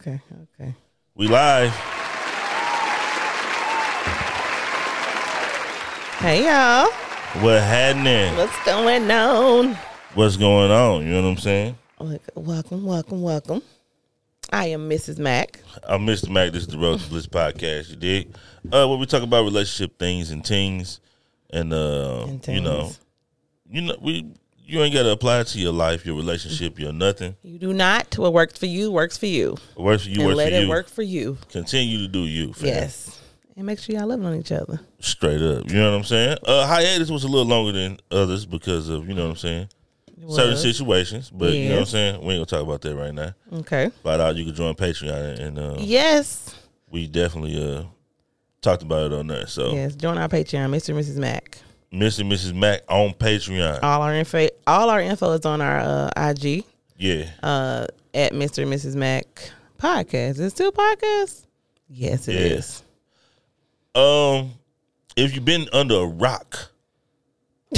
Okay. Okay. We live. Hey y'all. What happening? What's going on? What's going on? You know what I'm saying? Welcome, welcome, welcome. I am Mrs. Mac. I'm Mr. Mac. This is the Road to Bliss podcast. You dig? Uh, where we talk about relationship things and things, and uh, And you know, you know, we you ain't got to apply it to your life, your relationship, your nothing. You do not. What works for you works for you. What works for you and works let for it you. work for you. Continue to do you. Fam. Yes. And make sure y'all loving on each other. straight up. You know what I'm saying? Uh, hiatus was a little longer than others because of you know what I'm saying. Certain situations, but you know what I'm saying. We ain't gonna talk about that right now. Okay. But out, you can join Patreon, and uh, Yes. we definitely uh talked about it on there. So, Yes. Join our Patreon, Mr. and Mrs. Mac. Mr. and Mrs. Mac on Patreon. All our info all our info is on our uh, IG yeah, uh, at Mr. and Mrs. Mac podcast. Is it still podcast? Yes, it is. Um, if you've been under a rock,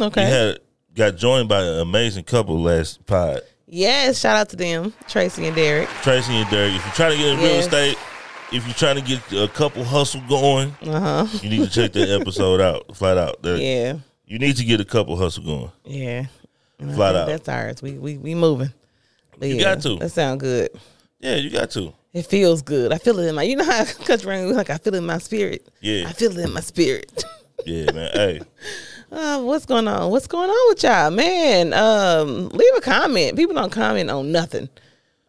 Okay. you had got joined by an amazing couple last pod. Yes, shout out to them, Tracy and Derek. Tracy and Derek. If you're trying to get in real estate, if you're trying to get a couple hustle going, Uh huh. you need to check that episode out. Flat out. That- Yeah, You need to get a couple hustle going. yeah. And Flat out. That's ours. We we we moving. But You yeah, got to. That sound good. Yeah, you got to. It feels good. I feel it in my. You know how country ring like I feel it in my spirit. Yeah. I feel it in my spirit. Yeah, man. hey, Uh, what's going on? What's going on with y'all, man? Um, leave a comment. People don't comment on nothing.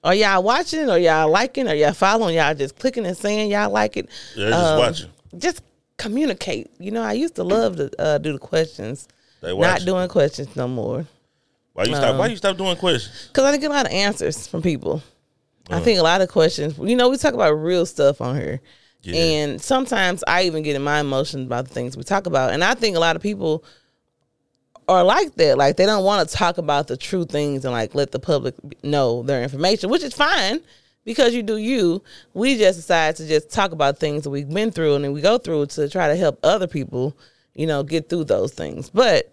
Are y'all watching? Or y'all liking? Or y'all following? Y'all just clicking and saying y'all like it? they're just Um, watching. Just communicate. You know, I used to love to uh, do the questions. They Not doing questions no more Why you stop? um, Why you stop doing questions? because I didn't get a lot of answers from people. Uh. I think a lot of questions. You know, we talk about real stuff on here. Yeah. And sometimes I even get in my emotions about the things we talk about. And I think a lot of people are like that. Like they don't want to talk about the true things and like let the public know their information, which is fine because you do you. We just decide to just talk about things that we've been through and then we go through to try to help other people, you know, get through those things. But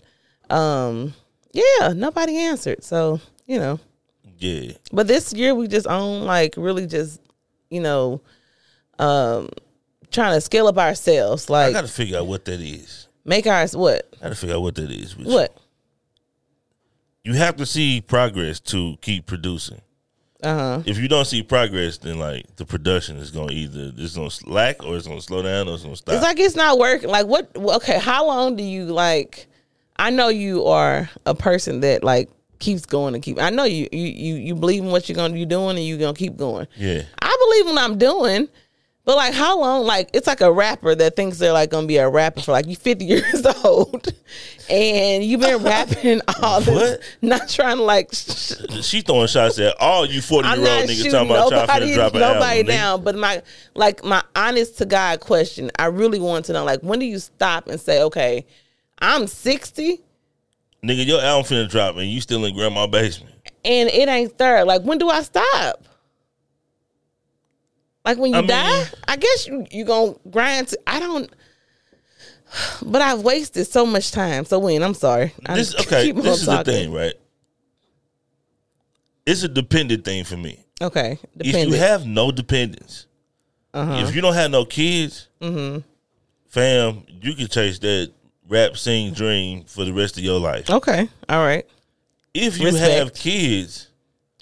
um yeah, nobody answered. So, you know. Yeah, But this year we just own like really just, you know, um trying to scale up ourselves. Like I got to figure out what that is. Make ours what? I got to figure out what that is. What? You have to see progress to keep producing. Uh-huh. If you don't see progress, then like the production is going to either it's going to slack or it's going to slow down or it's going to stop. It's like it's not working. Like what okay, how long do you like I know you are a person that like keeps going and keep I know you you you, you believe in what you're gonna be doing and you're gonna keep going. yeah, I believe in what I'm doing. But like how long like it's like a rapper that thinks they're like gonna be a rapper for like you 50 years old and you've been rapping all this What? not trying to like sh- she throwing shots at all you forty year old niggas talking about trying nobody, to drop an nobody album. nigga. down. But my like my honest to God question, I really want to know like when do you stop and say, okay, I'm 60 Nigga, your album finna drop and you still in grandma basement. and it ain't third. Like when do I stop? Like when you I mean- die, I guess you you gonna grind. To, I don't. But I've wasted so much time. So when I'm sorry. I This okay. This is the thing, right? It's a dependent thing for me. Okay, If you have no dependents, uh-huh. if you don't have no kids, Mm-hmm. fam, you can chase that rap sing dream for the rest of your life. okay, all right. If you Respect. have kids,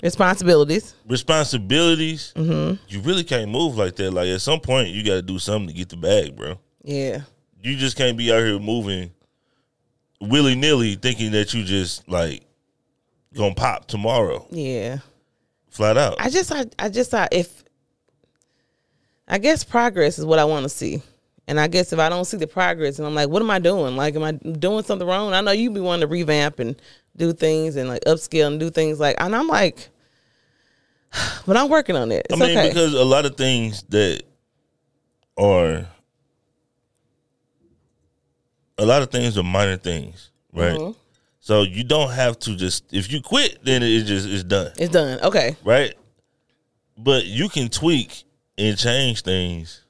Responsibilities. responsibilities, Mm-hmm. you really can't move like that. Like at some point, you got to do something to get the bag, bro. Yeah. You just can't be out here moving willy nilly, thinking that you just like gonna pop tomorrow, Yeah. flat out. I just, I, I just, I, if, I guess progress is what I want to see. And I guess if I don't see the progress and I'm like, what am I doing? Like, am I doing something wrong? I know you'd be wanting to revamp and do things and like upscale and do things like, and I'm like, but I'm working on it. It's I mean, okay. because a lot of things that are a lot of things are minor things, right? Mhm. So you don't have to just if you quit, then it just it's done, it's done. Okay. right? But you can tweak and change things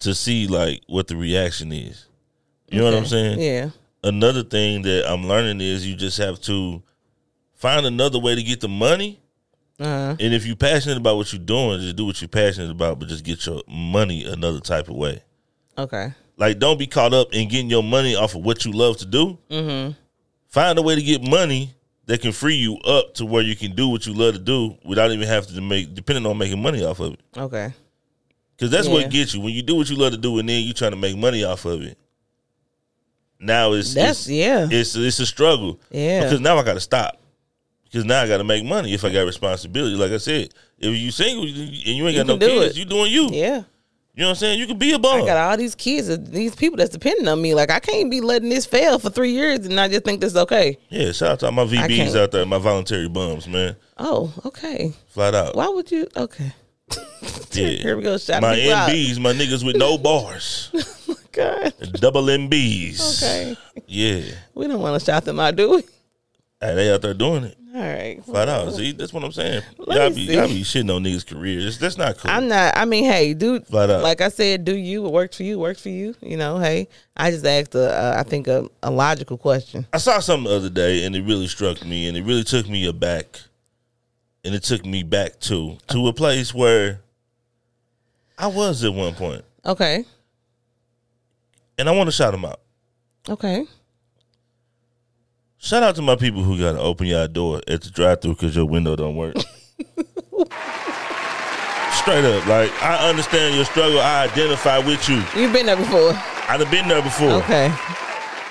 to see like what the reaction is. You know what I'm saying? Yeah. Another thing that I'm learning is you just have to find another way to get the money Uh-huh. And if you're passionate about what you're doing, just do what you're passionate about, but just get your money another type of way. Okay. Like, don't be caught up in getting your money off of what you love to do. Mm-hmm. Find a way to get money that can free you up to where you can do what you love to do without even having to make, depending on making money off of it. Okay. Because that's Yeah. what gets you when you do what you love to do, and then you're trying to make money off of it. Now it's That's it's, yeah. it's it's a struggle. Yeah. Because now I got to stop. Because now I got to make money if I got responsibility. Like I said, if you single and you ain't You got no do kids, it. you doing you. yeah. You know what I'm saying? You can be a bum. I got all these kids, uh, these people that's depending on me. Like I can't be letting this fail for three years and I just think this is okay. yeah, shout out to all my VBs out there, my voluntary bums, man. Oh, okay. Flat out. Why would you? Okay. Yeah. Here we go. Shout My out. MBs, my niggas with no bars. Oh my God. Double MBs. Okay. Yeah. We don't want to shout them out, do we? Hey, they out there doing it. All right. Flat out. See, that's what I'm saying. Let Y'all be, see. y'all be shitting on niggas' careers. That's not cool. I'm not. I mean, hey, dude. Flat out. Like I said, do you? What works for you? Works for you. You know. Hey, I just asked a, uh, I think a, a logical question. I saw something the other day and it really struck me and it really took me aback. And it took me back to to a place where I was at one point. Okay. And I want to shout him out. Okay. Shout out to my people who got to open your door at the drive through because your window don't work. Straight up, like I understand your struggle. I identify with you. You've been there before. I've been there before. Okay.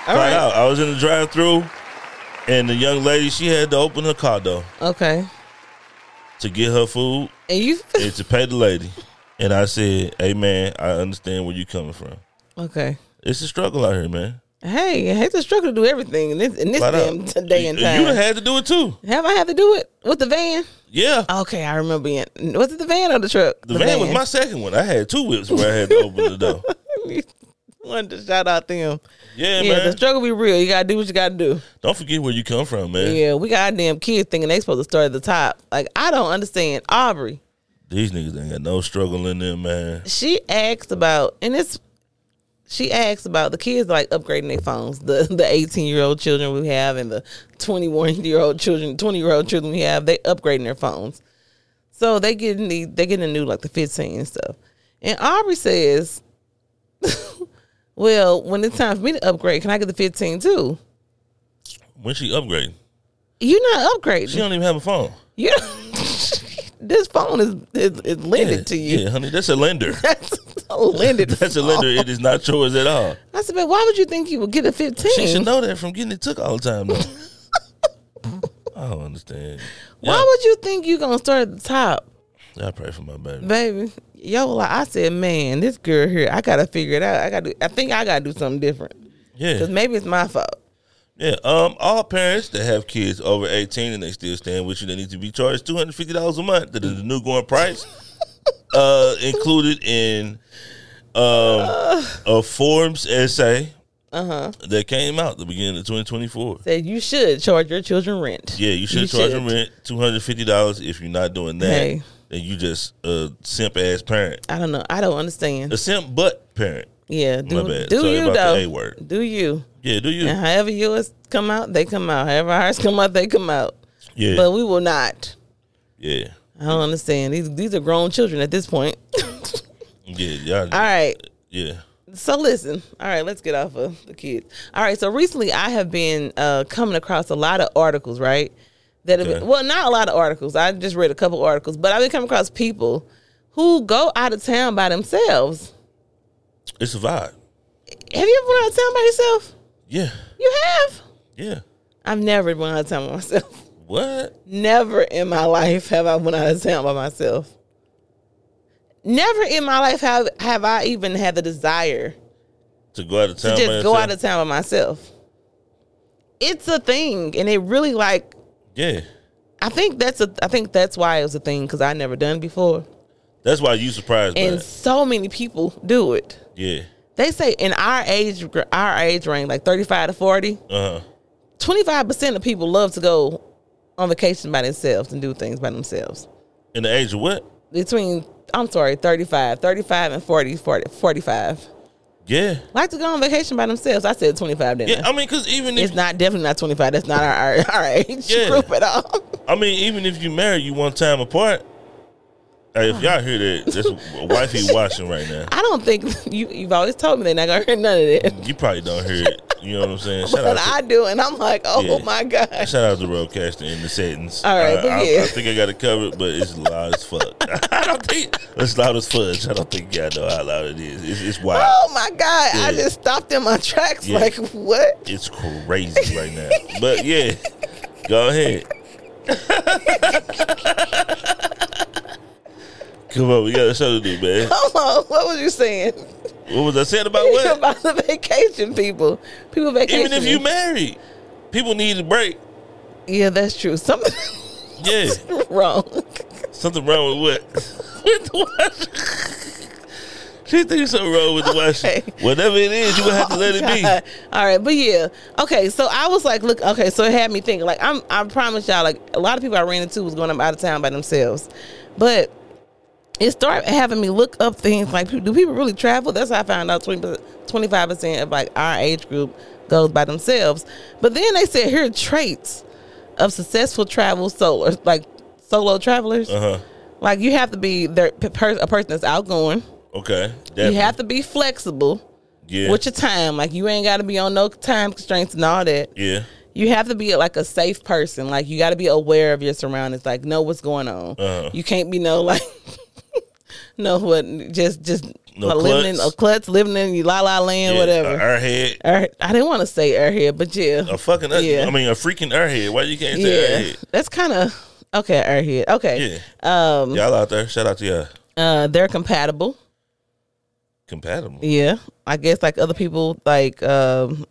All right. out. I was in the drive through, and the young lady she had to open her car door Okay. to get her food And you. and to pay the lady. And I said, "Hey man, I understand where you coming from. Okay. It's a struggle out here, man. Hey, I hate to struggle to do everything in this in this uh, damn out. day and time. You had to do it too. Have I had to do it with the van? Yeah. Okay, I remember being. Was it the van or the truck? The, van, was my second one. I had two whips where I had to open the door. Wanted to shout out them. Yeah, Yeah, the struggle be real. You gotta do what you gotta do. Don't forget where you come from, man. Yeah, we got damn kids thinking they supposed to start at the top. Like I don't understand. Aubrey, These niggas ain't got no struggle in them, man. she asked about, and it's she asked about the kids like upgrading their phones. The the eighteen year old children we have and the twenty one year old children, twenty year old children we have, they upgrading their phones. So they getting the they getting the new like the fifteen and stuff. And Aubrey says, "Well, when it's time for me to upgrade, can I get the fifteen too?" When she upgrading, You're not upgrading. she don't even have a phone. You this phone is is, is lended yeah, to you. Yeah, honey, that's a lender. That's a lended. That's a lender. It is not yours at all. I said, but why would you think you would get a fifteen? She should know that from getting it took all the time. Though. I don't understand. Why would you think you gonna start at the top, I pray for my baby. baby? Yo, like I said, man, this girl here, I gotta figure it out. I gotta. I think I gotta do something different Yeah, because maybe it's my fault. yeah. Um, all parents that have kids over eighteen and they still stand with you, they need to be charged two hundred fifty dollars a month. That is the new going price. Uh, included in um a Forbes essay Uh huh. that came out the beginning of twenty twenty four. Said you should charge your children rent. Yeah, you should You charge should. them rent two hundred fifty dollars. If you're not doing that, Hey. then you just a simp ass parent, I don't know. I don't understand. a simp butt parent. Yeah, My do bad. do Sorry you though? A word. Do you? Yeah, do you? And however yours come out, they come out. However ours come out, they come out. Yeah, But we will not. yeah, I don't understand. These these are grown children at this point. yeah, y'all, All right. yeah. So listen. All right, let's get off of the kids. All right. So recently, I have been uh, coming across a lot of articles, right? That have Okay. been, well, not a lot of articles. I just read a couple articles, but I've been coming across people who go out of town by themselves. It's a vibe. Have you ever went out of town by yourself? Yeah, You have. yeah. I've never went out of town by myself. What? Never in my life have I went out of town by myself. Never in my life have have I even had the desire To go out of to town? by just go out of town by myself. It's a thing, and it really like Yeah, I think that's a I think that's why it was a thing because I never done before, that's why you surprised and so many people do it. Yeah. They say in our age our age range, like thirty five to forty, Uh huh. 25 percent of people love to go on vacation by themselves and do things by themselves. In the age of what? Between I'm sorry, 35, 35 and 40, 40 45. Yeah. like to go on vacation by themselves. I said 25 dinner. Yeah, I mean, because even if it's not definitely not 25. That's not our our, our age Yeah. group at all. I mean, even if you marry you one time apart, hey, if y'all hear that, that's wifey watching right now. I don't think you. You've always told me they're not gonna hear none of that, You probably don't hear it. You know what I'm saying? Shout but I do, and I'm like, oh Yeah. my god. shout out to RODECaster in the settings. All right, I, but I- yeah. I think I got it covered, but it's loud as fuck. I don't think it's loud as fudge. I don't think y'all know how loud it is. It's, it's wild. Oh my god! I just stopped in my tracks. Yeah. Like what? It's crazy right now. But yeah, go ahead. Come on, we got a show to do, man. Hold on. What was you saying What was I saying about what? about the vacation people? People vacation. Even if you married, people need a break. yeah, that's true. Something Yeah, wrong. something wrong with what? with the washing. She thinks something wrong with the. Okay. Whatever it is, you gonna have to oh, let it be. All right, but yeah, okay. So I was like, look, okay. So it had me thinking. Like, I'm, I promise y'all, like a lot of people I ran into was going out of town by themselves, but it started having me look up things like, do people really travel? That's how I found out 25 percent of like our age group goes by themselves. But then they said here are traits of successful travel solo, like solo travelers. Uh huh. Like you have to be there, per, a person that's outgoing. Okay. You have to be flexible Yeah. with your time. Like you ain't got to be on no time constraints and all that. yeah. You have to be like a safe person. Like you got to be aware of your surroundings. Like know what's going on. Uh-huh. You can't be no like no what just just No living in a klutz, living in la la land, yeah. whatever. Airhead. Air- I didn't want to say airhead, but yeah, A fucking. Yeah. I mean, a freaking airhead. Why you can't say yeah, airhead? that's kind of okay. Airhead, okay. Yeah. Um, Y'all out there, shout out to y'all. uh, they're compatible. Compatible. Yeah, I guess like other people like um,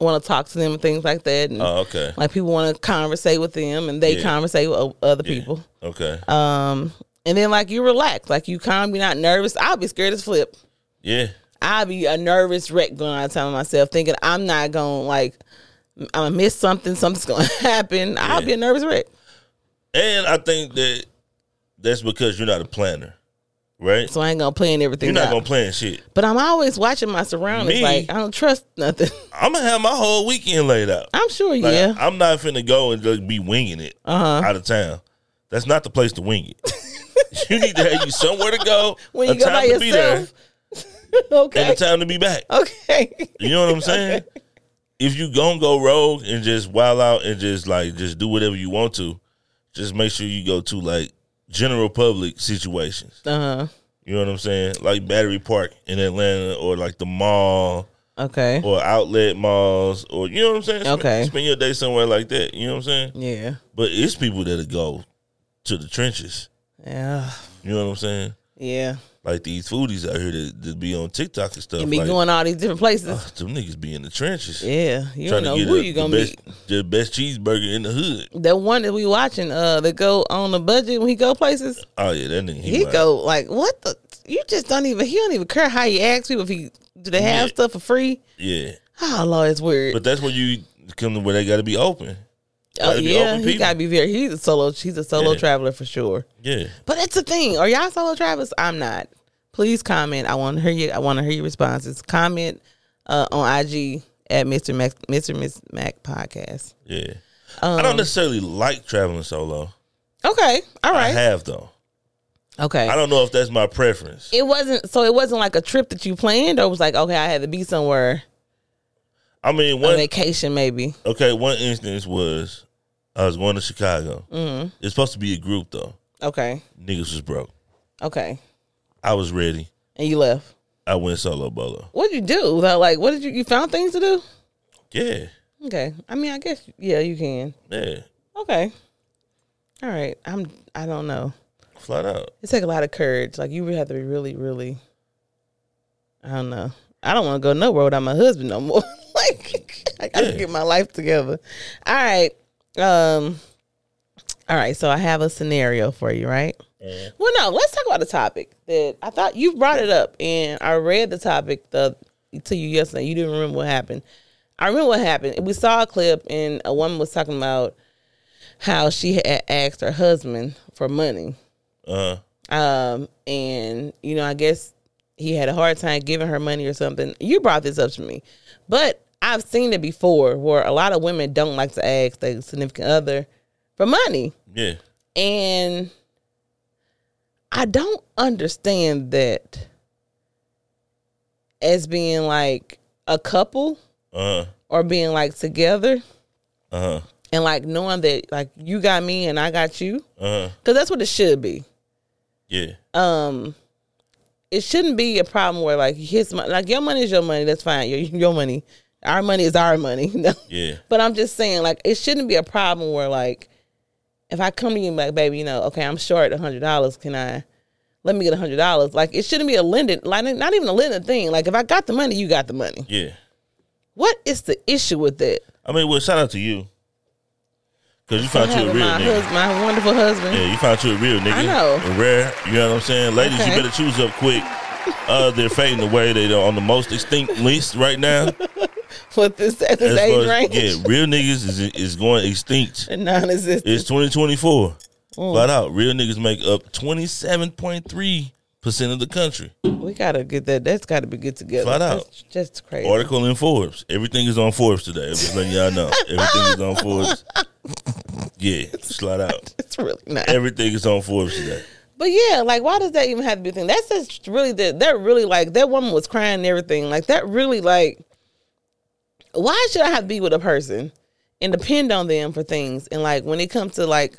want to talk to them and things like that. And, Oh, okay. Like people want to conversate with them, and they Yeah. conversate with other Yeah. people. Okay. Um, and then like you relax, like you calm, you're not nervous. I'll be scared as flip. Yeah. I'll be a nervous wreck going out of town with myself, thinking I'm not to like I'm gonna miss something, something's gonna happen. I'll be a nervous wreck. And I think that that's because you're not a planner, right? So I ain't gonna plan everything. You're not out. gonna plan shit. But I'm always watching my surroundings. Me? Like I don't trust nothing. I'm gonna have my whole weekend laid out. I'm sure, Like, yeah. I'm not finna go and just be winging it Uh huh. out of town. That's not the place to wing it. you need to have you somewhere to go, When a you go by time to be there, okay. and a time to be back. Okay. You know what I'm saying? If you gonna go rogue and just wild out and just like just do whatever you want to, just make sure you go to like general public situations. Uh huh. You know what I'm saying? Like Battery Park in Atlanta or like the mall Okay. or outlet malls or you know what I'm saying? Spend- Okay. Spend your day somewhere like that. You know what I'm saying? Yeah. But it's people that'll go to the trenches. Yeah. You know what I'm saying? Yeah. Like these foodies out here that, that be on TikTok and stuff. And be like, going all these different places. "Ugh, them niggas be in the trenches. yeah. You trying don't know to get who a- you the gonna best, meet. the best cheeseburger in the hood. The one that we watching, uh, that go on the budget when he go places, Oh yeah, that nigga. He, he go like, what the? You just don't even. He don't even care how you ask people if he do they have Yeah. stuff for free. Yeah, Oh Lord, it's weird. but that's where you come to where they got to be open. Oh yeah, he gotta be very. He's a solo. He's a solo Yeah. traveler for sure. Yeah, But that's the thing. Are y'all solo travelers? I'm not. Please comment. I want to hear you. I want to hear your responses. Comment uh, on IG at Mr. Mac, Mr. Miss Mac Podcast. yeah. I don't necessarily like traveling solo. Okay. all right. I have though. okay. I don't know if that's my preference. It wasn't. So it wasn't like a trip that you planned, or it was like okay, I had to be somewhere I mean, on one vacation, maybe. okay. One instance was I was going to Chicago. Mm-hmm. It's supposed to be a group though. Okay. Niggas was broke. Okay. I was ready. And you left. I went solo bolo. What did you do? Like, what did you? You found things to do? Yeah, Okay. I mean, I guess yeah, you can. yeah. Okay. All right. I'm. I don't know. Flat out. It take a lot of courage. Like you would have to be really, really. I don't know. I don't want to go nowhere without my husband no more. like I gotta Yeah. get my life together. All right. Um. All right. So I have a scenario for you, right? Well, no. Let's talk about a topic that I thought you brought it up, and I read the topic the to you yesterday. You didn't remember what happened. I remember what happened. We saw a clip, and a woman was talking about how she had asked her husband for money Uh huh. um, and you know, I guess he had a hard time giving her money or something. You brought this up to me, but I've seen it before where a lot of women don't like to ask their significant other for money, Yeah. and I don't understand that as being like a couple Uh huh. or being like together Uh huh. and like knowing that like you got me and I got you Uh huh. because that's what it should be. Yeah. um it shouldn't be a problem where like his money like your money is your money that's fine your, your money our money is our money Yeah. but i'm just saying like it shouldn't be a problem where like if i come to you and be like baby you know okay i'm short a hundred dollars can i let me get a hundred dollars like it shouldn't be a lending like not even a lending thing like if i got the money you got the money Yeah. what is the issue with that I mean, well, shout out to you. Cause you found you a real my, nigga. hus- my wonderful husband Yeah, you found you a real nigga. I know. And rare. You know what I'm saying? Ladies, Okay. you better choose up quick. Uh, they're fading away. They're on the most extinct list right now. with this at this As age range yeah, real niggas is is going extinct. and non-existent It's 2024. Mm. Flat out, real niggas make up 27.3 percent of the country. we gotta get that that's gotta be good together Flat out. that's just crazy Article in Forbes. Everything is on Forbes today. I'm just letting y'all know. Everything is on Forbes. Yeah, slide out. it's really not Everything is on Forbes today. But yeah, like why does that even have to be a thing? That's just really that that really like that woman was crying and everything. Like that really like why should I have to be with a person and depend on them for things? And like when it comes to like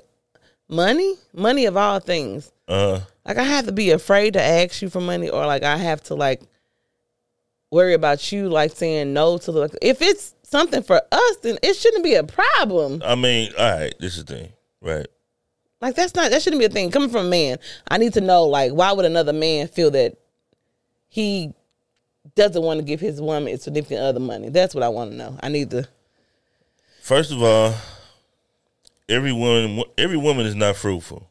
money, money of all things, Uh, like I have to be afraid to ask you for money or like I have to like worry about you like saying no to the if it's something for us, then it shouldn't be a problem. I mean, all right. This is the thing, right? Like that's not that shouldn't be a thing. Coming from a man, I need to know like why would another man feel that he doesn't want to give his woman his significant other money? That's what I want to know. I need to. First of all, every woman, every woman is not fruitful,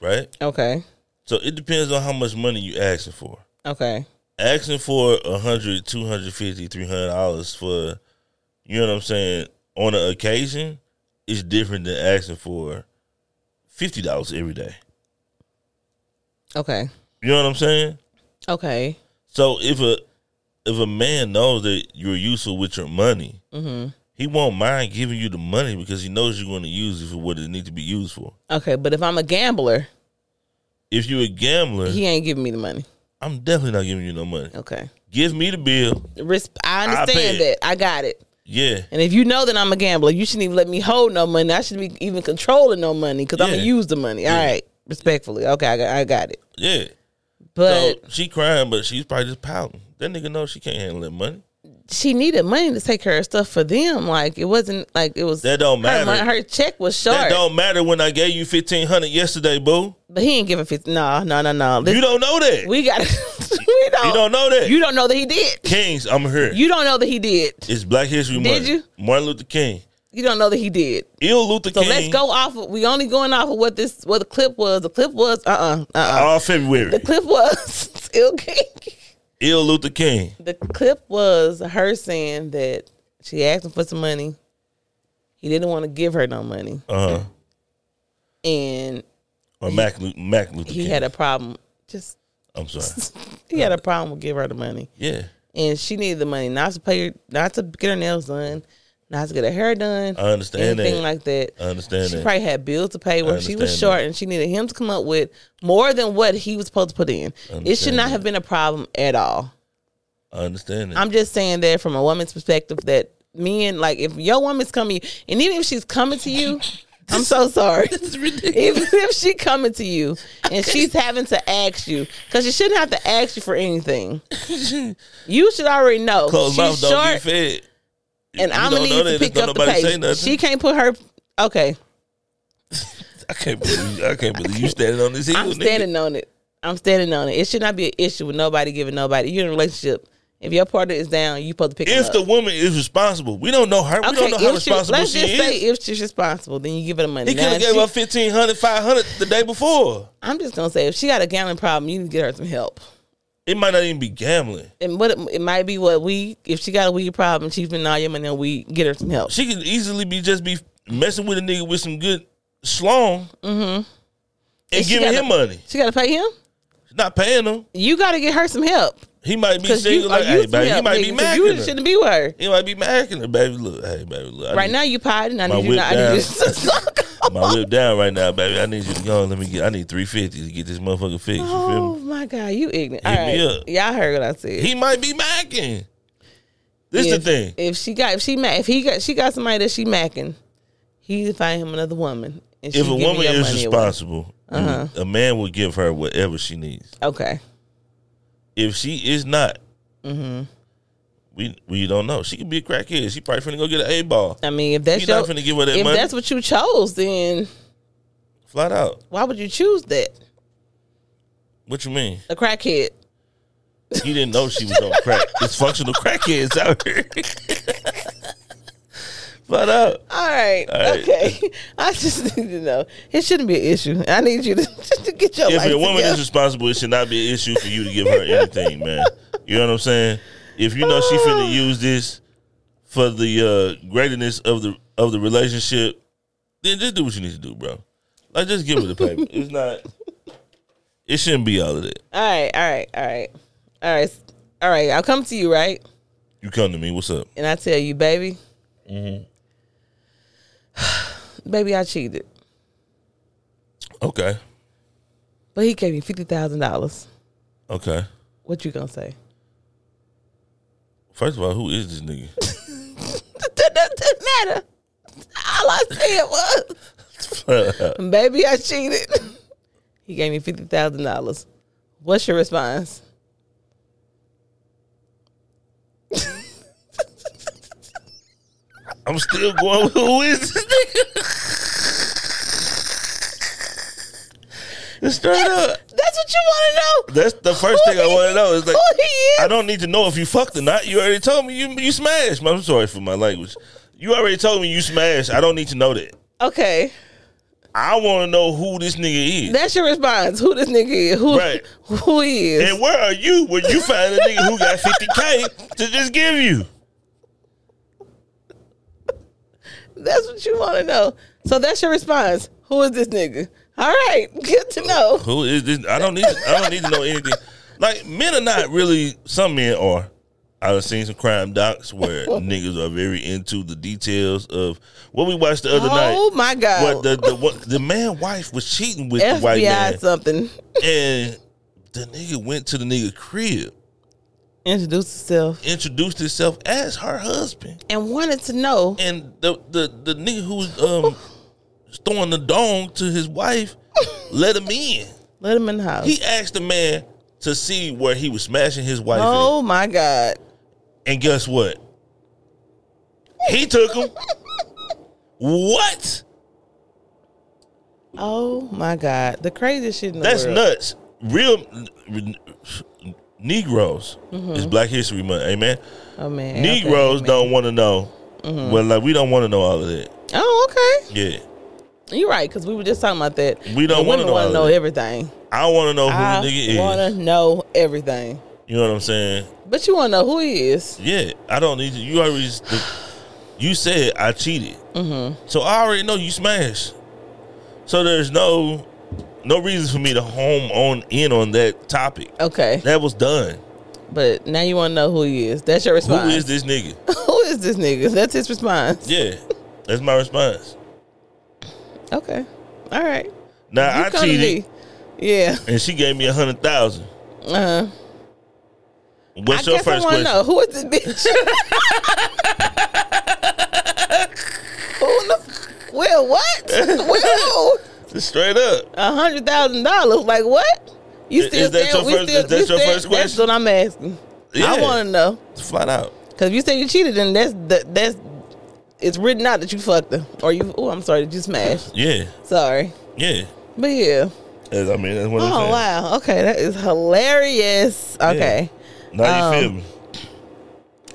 right? Okay, So it depends on how much money you asking for. okay, asking for a hundred, two hundred fifty, three hundred dollars for, you know what I'm saying, on an occasion, is different than asking for fifty dollars every day. okay, You know what I'm saying? okay. So if a if a man knows that you're useful with your money, Mm-hmm. he won't mind giving you the money because he knows you're going to use it for what it needs to be used for. Okay, but if I'm a gambler, If you're a gambler, he ain't giving me the money. I'm definitely not giving you no money. Okay, Give me the bill. Res- I understand it. that. I got it. Yeah. And if you know that I'm a gambler, you shouldn't even let me hold no money. I shouldn't be even controlling no money because I'm gonna use the money. All right, respectfully. Okay, I got, I got it. Yeah. But so she crying, but she's probably just pouting. That nigga knows she can't handle that money. she needed money to take care of stuff for them. Like it wasn't like it was. That don't matter. mon- her check was short, That don't matter when I gave you fifteen hundred yesterday, boo. but he ain't giving fifty. No, no, no, no. Listen, You don't know that. we got. we don't. You don't know that. You don't know that he did. Kings, I'm here. You don't know that he did. it's Black History Month. Did you? Martin Luther King. You don't know that he did. Ill Luther So King. So let's go off. Of, we only going off of what this what the clip was. The clip was uh uh uh uh. All February. The clip was still king. Ill Luther King. The clip was her saying that she asked him for some money. He didn't want to give her no money, Uh huh. and Or Mac, Mac Luther he King. had a problem. Just I'm sorry. he had a problem with give her the money, Yeah. and she needed the money not to pay her, not to get her nails done, not to get her hair done, I understand anything that. like that. I understand She that. probably had bills to pay where she was short, that. and she needed him to come up with more than what he was supposed to put in. It should not that. have been a problem at all. I understand that. I'm just saying that from a woman's perspective that men like if your woman's coming and even if she's coming to you, I'm so sorry. Even if she coming to you and she's having to ask you, because she shouldn't have to ask you for anything. You should already know Closed mouth she's don't short, get fed. and You I'm don't gonna know need that. to pick Don't up the nobody say pace. She can't put her. Okay, I can't believe I can't believe you standing on this hill. I'm nigga. standing on it. I'm standing on it. It should not be an issue with nobody giving nobody. You're in a relationship. If your partner is down, you supposed to pick If the woman is responsible, we don't know her. we don't know how if she- responsible let's she just is. say if she's responsible, then you give her the money. he could have gave she- her 1500 500 the day before. I'm just gonna say if she got a gambling problem, you need to get her some help. It might not even be gambling. And what it, it might be what we if she got a weed problem, she's been all your money on weed, get her some help. She could easily be just be messing with a nigga with some good slong mm-hmm. and And giving gotta- him money. She got to pay him. She's not paying him. You got to get her some help. He might be single. you, like, hey, baby, he might be mad. You shouldn't be with her. He might be macking her, baby. Look, hey, baby, look. Right now you potting. I need you not. I need you down. to suck. my whip down right now, baby. I need you to go. Let me get. I need three fifty to get this motherfucker fixed. You Oh feel me? my god, you ignorant. Hit All me up. y'all heard what I said. He might be macking. This if, the thing. If she got, if she ma- if he got, she got somebody that she macking, he find him another woman. If a woman is responsible, Uh-huh. a man will give her whatever she needs. okay. If she is not, Mm-hmm. we we don't know. She could be a crackhead. She probably finna go get an A ball. I mean, if that's your, not finna give her that if money. that's what you chose, then Flat out. why would you choose that? What you mean? A crackhead. He didn't know she was on crack. It's functional crackheads out here. Flat out. All right. All right. Okay. I just need to know. It shouldn't be an issue. I need you to, to get your If a woman together. is responsible, it should not be an issue for you to give her anything, man. You know what I'm saying? If you know she finna use this for the uh, greatness of the of the relationship, then just do what you need to do, bro. Like just give her the paper. It's not. It shouldn't be all of that. all right. All right. All right. All right. All right. I'll come to you, right? You come to me. What's up? And I tell you, baby, Mm-hmm. baby, I cheated. Okay. But he gave me fifty thousand dollars. Okay. What you gonna say? First of all, who is this nigga? that doesn't matter. All I said was, baby, I cheated. he gave me fifty thousand dollars. What's your response? I'm still going. with Who is this nigga? Straight up. That's what you want to know. That's the first thing I want to know. Is like who he is. I don't need to know if you fucked or not. You already told me you you smashed. I'm sorry for my language. You already told me you smashed. I don't need to know that. Okay, I want to know who this nigga is. that's your response. Who this nigga is? Who Right. who he is? And where are you when you find a nigga who got 50k to just give you? That's what you want to know. So that's your response. Who is this nigga? All right, good to know. Who is this? I don't need. I don't need to know anything. Like men are not really. Some men are. I've seen some crime docs where niggas are very into the details of what we watched the other oh night. Oh my god! What the the what, the man wife was cheating with the white man, something. and the nigga went to the nigga crib, Introduced herself. introduced herself as her husband, and wanted to know. and the the the nigga who was um throwing the dong to his wife let him in. Let him in the house. He asked the man to see where he was smashing his wife, at. oh my god! and guess what? He took him. what? Oh my god! The craziest shit in the That's world. nuts. Real Negroes. It's Black History Month, amen. Oh man, Negroes okay, don't want to know. Well, like we don't want to know all of that. Oh okay. Yeah, You're right because we were just talking about that. We don't wanna women know know everything. I want to know who I the nigga want to know everything. You know what I'm saying? But you want to know who he is. Yeah, I don't need to. You already. You said I cheated, mm-hmm. so I already know you smashed. So there's no no reason for me to home on in on that topic. Okay, That was done. but now you want to know who he is. That's your response. is this nigga? who is this nigga? That's his response. Yeah, that's my response. Okay, all right. Now You I cheated. Yeah. and she gave me a hundred thousand. Uh huh. What's I your guess first I question? know who is this bitch. who in the? Well, what? well, Straight up. a hundred thousand dollars. Like what? You still is that your first- still- is that your stand- first That's what I'm asking. Yeah. I want to know Flat out. because if you say you cheated, then that's that, that's it's written out that you fucked her or you. Oh, I'm sorry, that you smashed. Yeah, Sorry, yeah. but yeah. That's- I mean, that's what Oh wow. Okay, that is hilarious. Okay. Now you Um, feel me?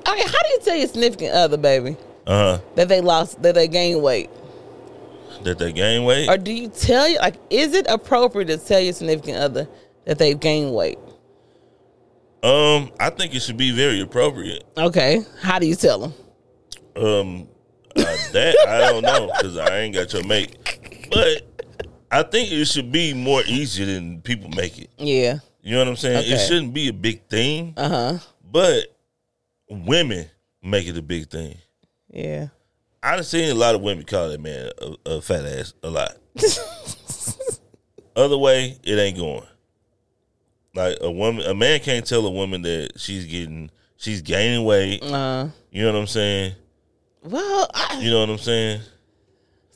Okay, how do you tell your significant other, baby, Uh huh. that they lost, that they gained weight? That they gain weight. Or do you tell you like is it appropriate to tell your significant other that they've gained weight? Um, I think it should be very appropriate. Okay, how do you tell them? Um, uh, that I don't know because I ain't got your make, but I think it should be more easier than people make it. Yeah. You know what I'm saying? It shouldn't be a big thing, Uh huh. but women make it a big thing. Yeah. I done seen a lot of women call that man a, a fat ass a lot. Other way, it ain't going. Like a woman, a man can't tell a woman that she's getting, she's gaining weight. Uh. You know what I'm saying? Well, I, You know what I'm saying?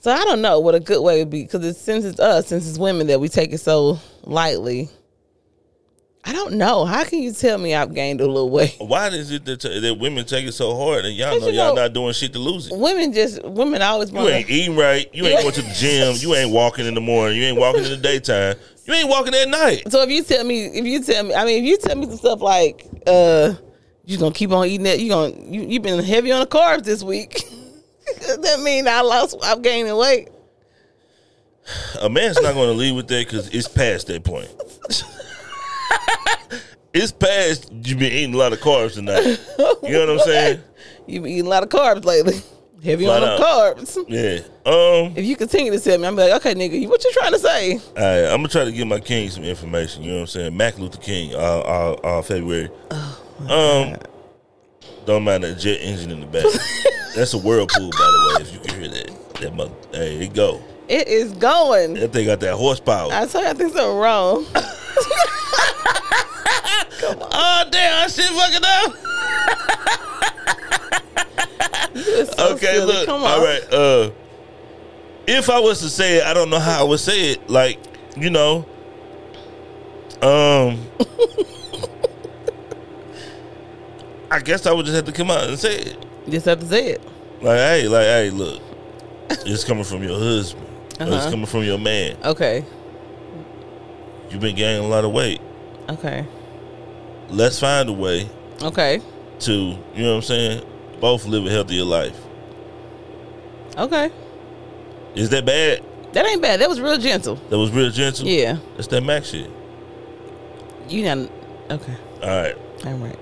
so I don't know what a good way would be because it's, since it's us, since it's women that we take it so lightly. I don't know. How can you tell me I've gained a little weight? Why is it that, that women take it so hard and y'all know you y'all know- not doing shit to lose it? Women just women always You ain't eating right. You ain't going to the gym. You ain't walking in the morning. You ain't walking in the daytime. You ain't walking at night. So if you tell me, if you tell me, I mean, if you tell me some stuff like, uh, you gonna keep on eating that, you gonna you you been heavy on the carbs this week. that mean I lost, I'm gaining weight. A man's not going to leave with that because it's past that point. it's past you've been eating a lot of carbs tonight. You know what I'm saying? You've been eating a lot of carbs lately. Heavy Flat on the out. carbs. Yeah. Um. If you continue to tell me, I'm like, okay, nigga, what you trying to say? Right, I'm gonna try to give my king some information. You know what I'm saying? Mac Luther King, uh, uh, uh February. um, don't mind that jet engine in the back. That's a whirlpool, by the way. If you can hear that, that mother, hey, it go. It is going. That thing got that horsepower. I told you I think something wrong. Oh damn! I shit fucking up. So okay, silly. look. Come on. All right. Uh, if I was to say it, I don't know how I would say it. Like, you know, um, I guess I would just have to come out and say it. Just have to say it. Like, hey, like, hey, look, it's coming from your husband. It's Uh-huh. coming from your man. Okay. You've been gaining a lot of weight. Okay. Let's find a way Okay. to, you know what I'm saying, both live a healthier life. Okay. Is that bad? That ain't bad. That was real gentle. That was real gentle. Yeah. That's that Mac shit. You not okay. All right. All right.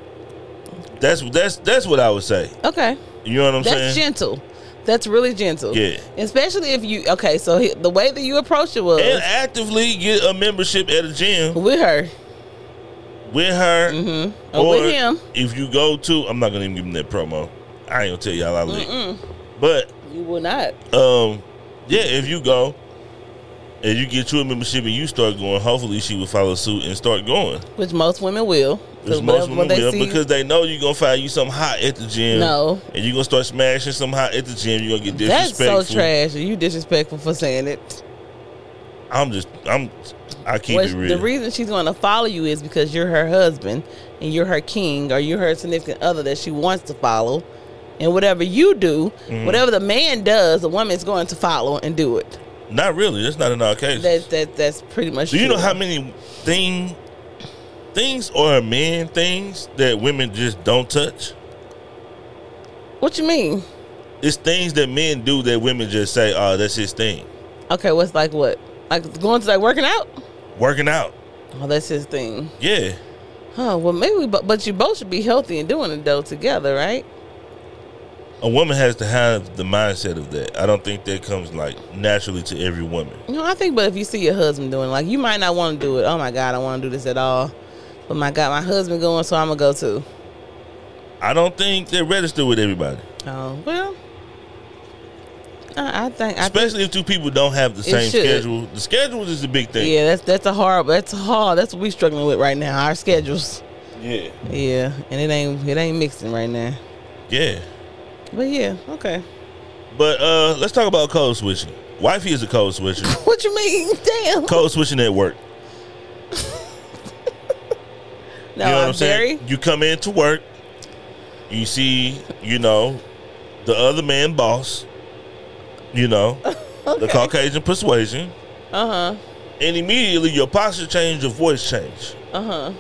That's that's that's what I would say. Okay. You know what I'm That's saying? That's gentle. That's really gentle. Yeah. Especially if you okay. So he- the way that you approached it was and actively get a membership at a gym with her with her, mm-hmm. or, with him. If you go to, I'm not gonna even give him that promo. I ain't gonna tell y'all I live. But You will not. um, yeah, if you go and you get you a membership and you start going, hopefully she will follow suit and start going. Which most women will. Which most women they will because they know you're gonna find you something hot at the gym. No. And you're gonna start smashing some hot at the gym. You're gonna get disrespectful. That's so trash. You disrespectful for saying it. I'm just I'm I keep What- it real. the reason she's going to follow you is because you're her husband and you're her king or you're her significant other that she wants to follow. And whatever you do, Mm-hmm. whatever the man does, the woman's going to follow and do it. Not really. That's not in our case. That that that's pretty much. Do you know how many thing things or men things that women just don't touch? What you mean? It's things that men do that women just say, "Oh, that's his thing." Okay, what's like what? Like going to like working out? Working out. Oh, that's his thing. Yeah. Oh well, maybe. we bo- But you both should be healthy and doing it though together, right? A woman has to have the mindset of that. I don't think that comes like naturally to every woman. You know, I think. But if you see your husband doing, like, you might not want to do it. Oh my God, I want to do this at all. But my God, my husband going, so I'm gonna go too. I don't think they register with everybody. Oh well, I, I think. I think Especially if two people don't have the same should. schedule. The schedule is the big thing. yeah, that's that's a hard. That's hard. That's what we're struggling with right now. Our schedules. Yeah. Yeah, and it ain't it ain't mixing right now. Yeah. But yeah, okay. But uh let's talk about code switching. Wifey is a code switcher. What you mean? Damn. code switching at work. no, you know what I'm I'm saying? You come into work, you see, you know, the other man boss, you know, the Caucasian persuasion, Uh huh. and immediately your posture change, your voice change. Uh huh.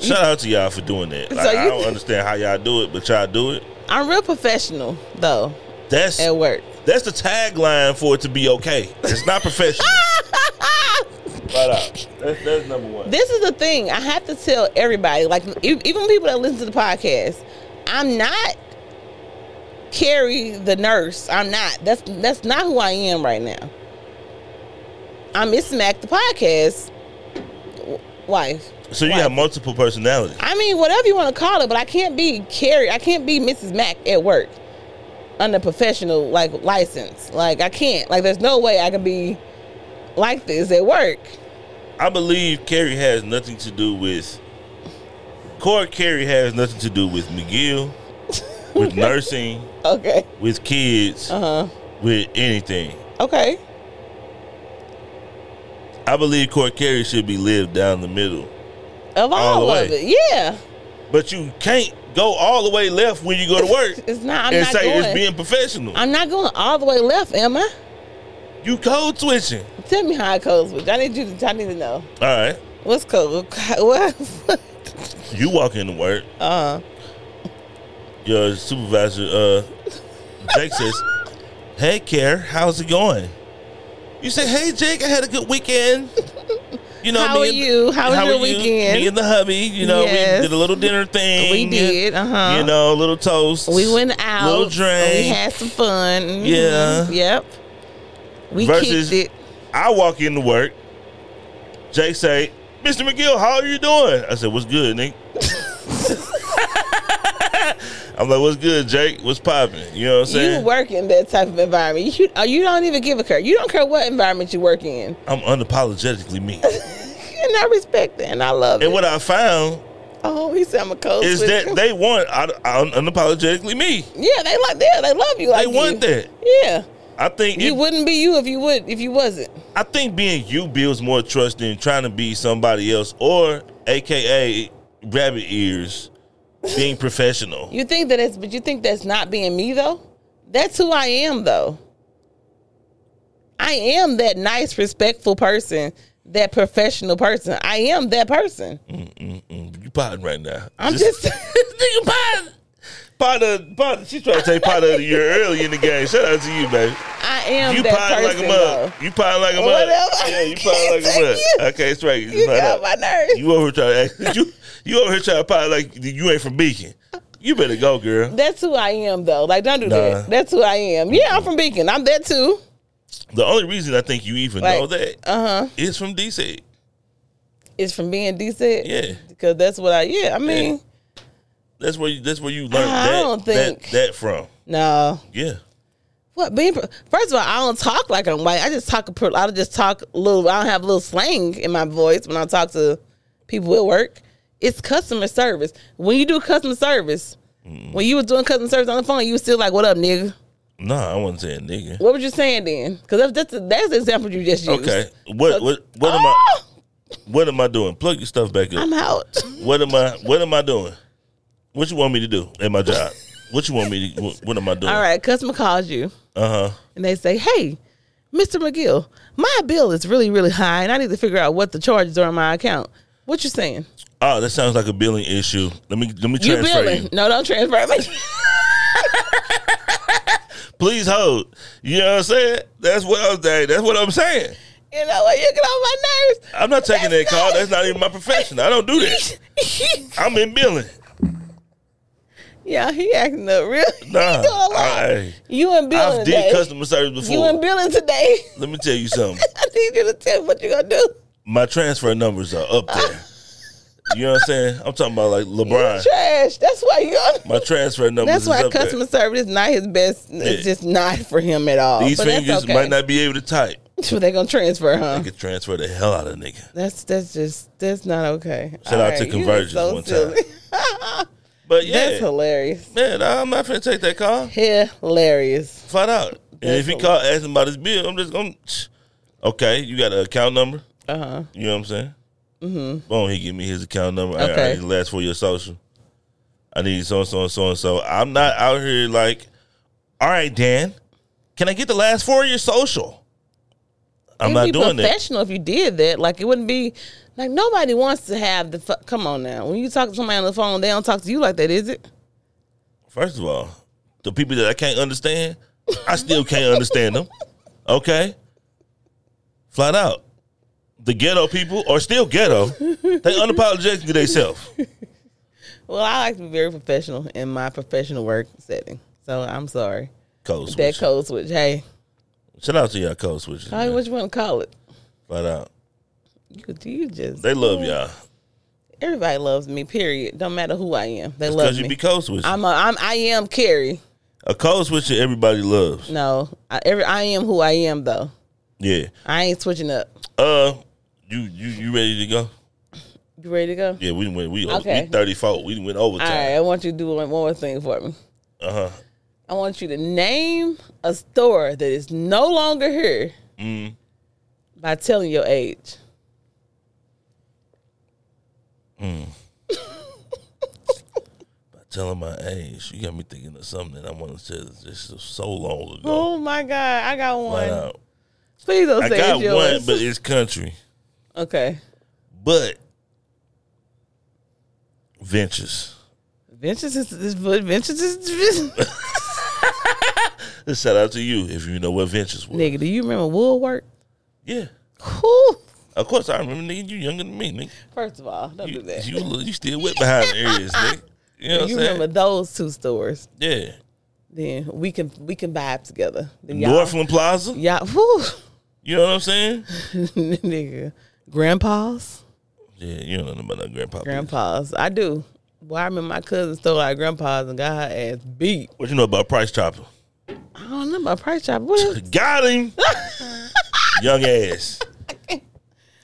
Shout out to y'all for doing that. Like, So I don't understand how y'all do it, but y'all do it. I'm real professional though That's at work. that's the tagline for it to be okay. It's not professional. Flat out. That's, that's number one. This is the thing. I have to tell everybody, like even people that listen to the podcast, I'm not Carrie the nurse. I'm not. That's that's not who I am right now. I'm Mrs. Mac the podcast. wife. So you Wife. have multiple personalities. I mean, whatever you want to call it, but I can't be Carrie. I can't be Mrs. Mac at work under professional like license. Like I can't. Like there's no way I can be like this at work. I believe Carrie has nothing to do with. Core Carrie has nothing to do with McGill, with nursing, Okay. with kids, Uh huh. with anything. Okay. I believe court Carrie should be lived down the middle. Of All all, the of way. it, yeah. But you can't go all the way left when you go to work It's not. I'm and not say going. it's being professional. I'm not going all the way left, am I? you code switching. Tell me how it goes. Which I need you to. I need to know All right. what's code. What? You walk into work. Uh. Huh. Your supervisor, uh, Jake says, "Hey, Care, how's it going?" You say, "Hey, Jake, I had a good weekend." You know, How me are and- you? How was are your you? weekend? Me and the hubby, you know, Yes. we did a little dinner thing. We did, uh-huh. You know, a little toast. We went out. Little drink. We had some fun. Mhm. Yeah. Yep. We Versus- kicked it. I walk into work. Jake say, "Mr. McGill, how are you doing?" I said, "What's good, Nick?" I'm like, "What's good, Jake? What's popping?" You know what I'm saying? You work in that type of environment. You, uh, you don't even give a care. You don't care what environment you work in. I'm unapologetically me. And I respect that and I love and it. And what I found oh, he said I'm a code is that they want un- un- unapologetically me. Yeah, they like that. They love you like They want you. that. Yeah. I think You it- wouldn't be you if you would if you wasn't. I think being you builds more trust than trying to be somebody else or AKA rabbit ears being professional. You think that it's but you think that's not being me though? That's who I am though. I am that nice, respectful person, that professional person. I am that person. Mm, you potting right now. I'm just nigga potting. Potter, Potter, she's trying to take Potter of the year early in the game. Shout out to you, baby. I am You potting like a mug. You potting like a mug. Whatever. Yeah, you potting like a mug. you. Okay, it's right. You got my nerves. You over trying to act, you you over here trying to pot like you ain't from Beacon. You better go, girl. That's who I am though. Like don't do Nah. that. That's who I am. Yeah, I'm from Beacon. I'm that too. The only reason I think you even Like, know that Uh huh. is from DC. It's from being decent. Yeah. Because that's what I. Yeah. I mean, That's where you that's where you learned I that, don't think- that that from. no. Yeah. What being? First of all, I don't talk like I'm white. I just talk. I just talk a little. I don't have a little slang in my voice when I talk to people at work. It's customer service. When you do customer service, Mm. when you was doing customer service on the phone, you was still like, "What up, nigga?" Nah, I wasn't saying nigga. What were you saying then? Because that's that's, that's the example you just used. Okay. What what what am I Oh, what am I doing? Plug your stuff back up. I'm out. What am I what am I doing? What you want me to do at my job? What you want me to what, what am I doing? All right, customer calls you. Uh-huh. and they say, "Hey, Mr. McGill, my bill is really, really high, and I need to figure out what the charges are on my account." What you saying? Oh, that sounds like a billing issue. Let me let me transfer You billing? you. No, don't transfer me. Please hold. You know what I'm saying? That's what I'm saying. That's what I'm saying. you know what? You get on my nerves. I'm not taking That's that call. That's not even my profession. I don't do that. I'm in billing. yeah, he acting up real. Nah, he doing a lot. I- you in billing I've today? did customer service before. you in before. billing today? Let me tell you something. I need you to tell me what you gonna do. My transfer numbers are up there. You know what I'm saying? I'm talking about like LeBron. You trash. That's why you. My transfer number. That's is why up there. customer service is not his best. It's just not for him at all. These but fingers okay. might not be able to type. So they gonna transfer, huh? I could transfer the hell out of a nigga. That's that's just that's not okay. Shout All out to you Convergys so one time. But yeah, That's hilarious. man, I'm not gonna take that call. Hilarious. Flat out. And if he call asking about his bill, I'm just gonna. Okay, you got an account number. Uh huh. You know what I'm saying? Mm-hmm. Boom, he give me his account number. Okay. I need last for your social. I need so and so and so and so. I'm not out here like, all right, Dan, can I get the last four of your social? I'm It'd not doing that. professional if you did that. Like it wouldn't be like nobody wants to have the. Fu- Come on now, when you talk to somebody on the phone, they don't talk to you like that, is it? First of all, the people that I can't understand, I still can't understand them. Okay? Flat out. The ghetto people are still ghetto. They unapologetic to themselves. Well, I like to be very professional in my professional work setting. So I'm sorry. Code That switch. code switch. Hey, Shout out to y'all code switches. call man. what you want to call it. Flat out. You, you just They love y'all Everybody loves me. Period. Don't matter who I am. They love me. because you be code switching. I'm a, I'm I am Carrie. A code switcher, everybody loves. No, I, every I am who I am though. Yeah. I ain't switching up. Uh, you you you ready to go? You ready to go? Yeah, we went. We Okay. we thirty four. We went overtime. All right. I want you to do one more thing for me. Uh huh. I want you to name a store that is no longer here Mm. by telling your age. By telling my age, you got me thinking of something that I want to say This is so long ago. Oh my God, I got one. Please don't I say got yours. one, but it's country. Okay. But ventures. Ventures is, is Ventures is Shout out to you if you know what ventures was. nigga. Do you remember Woolwork? Yeah, Whew. of course I remember. Nigga, you younger than me, nigga. First of all, don't You do that. you, you still wet behind the ears, nigga. You know what I'm you remember those two stores? Yeah, Then we can we can vibe together. Then Northland Plaza. y'all, You know what I'm saying? nigga, grandpas, Yeah, you don't know about that grandpa. grandpas. I do. Well, I remember my cousin stole our grandpas and got her ass beat. What you know about Price Chopper? I don't know about price chopper. What? Got him, young ass.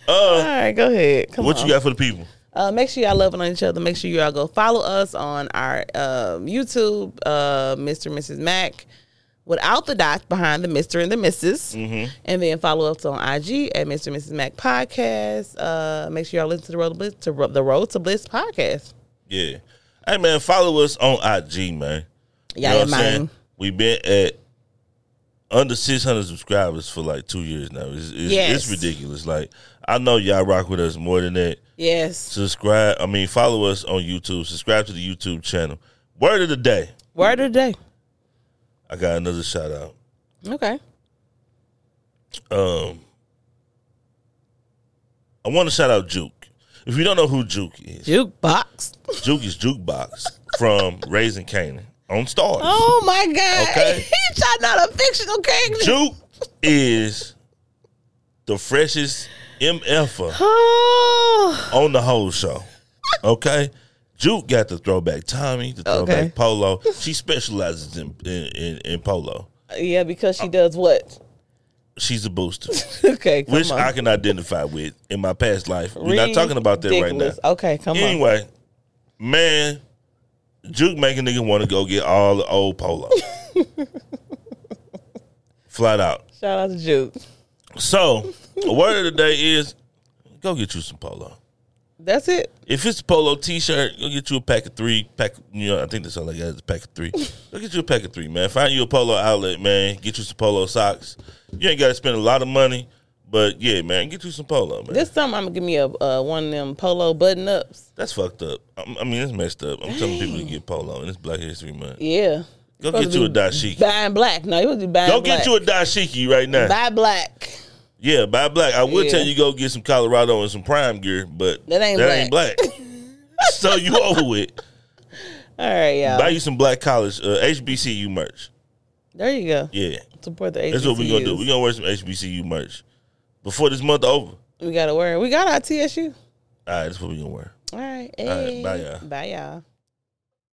All Uh, right, go ahead. Come what on. you got for the people? Uh, make sure y'all loving on each other. Make sure y'all go follow us on our um, YouTube, uh, Mr. and Mrs. Mac, without the dots behind the Mr. and the Mrs. Mm-hmm. And then follow us on IG at Mr. and Mrs. Mac Podcast. Uh, make sure y'all listen to the Road to Bliss, to Ro- the Road to Bliss podcast. Yeah. Hey man, follow us on IG, man. You Yeah, know what I'm saying? We've been at under 600 subscribers for like two years now. It's, it's, Yes. it's ridiculous. Like, I know y'all rock with us more than that. Yes. Subscribe. I mean, follow us on YouTube. Subscribe to the YouTube channel. Word of the day. Word of the day. I got another shout out. Okay. Um, I want to shout out Juke. If you don't know who Juke is, Jukebox. Juke is Jukebox from Raising Kanan on Starz. Oh my God. Okay. he shot out a fictional character. Juke is the freshest MFer Oh. on the whole show. Okay? Juke got the throwback Tommy, the throwback Okay. polo. She specializes in, in, in, in polo. Yeah, because she does what? She's a booster, okay, which on. I can identify with in my past life. We're not talking about that right now. Okay, come on. Anyway, man, Juke make a nigga want to go get all the old polo. Flat out. Shout out to Juke. So, the word of the day is go get you some polo. That's it. If it's a polo t-shirt, go get you a pack of three. Pack, you know, I think that's all I got is a pack of three. go get you a pack of three, man. Find you a polo outlet, man. Get you some polo socks. You ain't got to spend a lot of money, but yeah, man, get you some polo, man. This summer I'm gonna give me a uh, one of them polo button ups. that's fucked up. I, I mean, it's messed up. I'm telling people to get polo, and it's Black History Month. Yeah. Go get you a dashiki. Buying black. No, you was be buying black. Go black. get you a dashiki right now. buy black. Yeah, buy black. I would Yeah. tell you go get some Colorado and some Prime gear, but That ain't black. so you over with. All right, y'all. Buy you some black college uh, HBCU merch. There you go. Yeah, Support the HBCUs. that's what we're gonna do. We're gonna wear some HBCU merch before this month over. All We gotta wear. We got our TSU. right, that's what we're gonna wear. All right. right, Hey. bye, y'all. Bye y'all.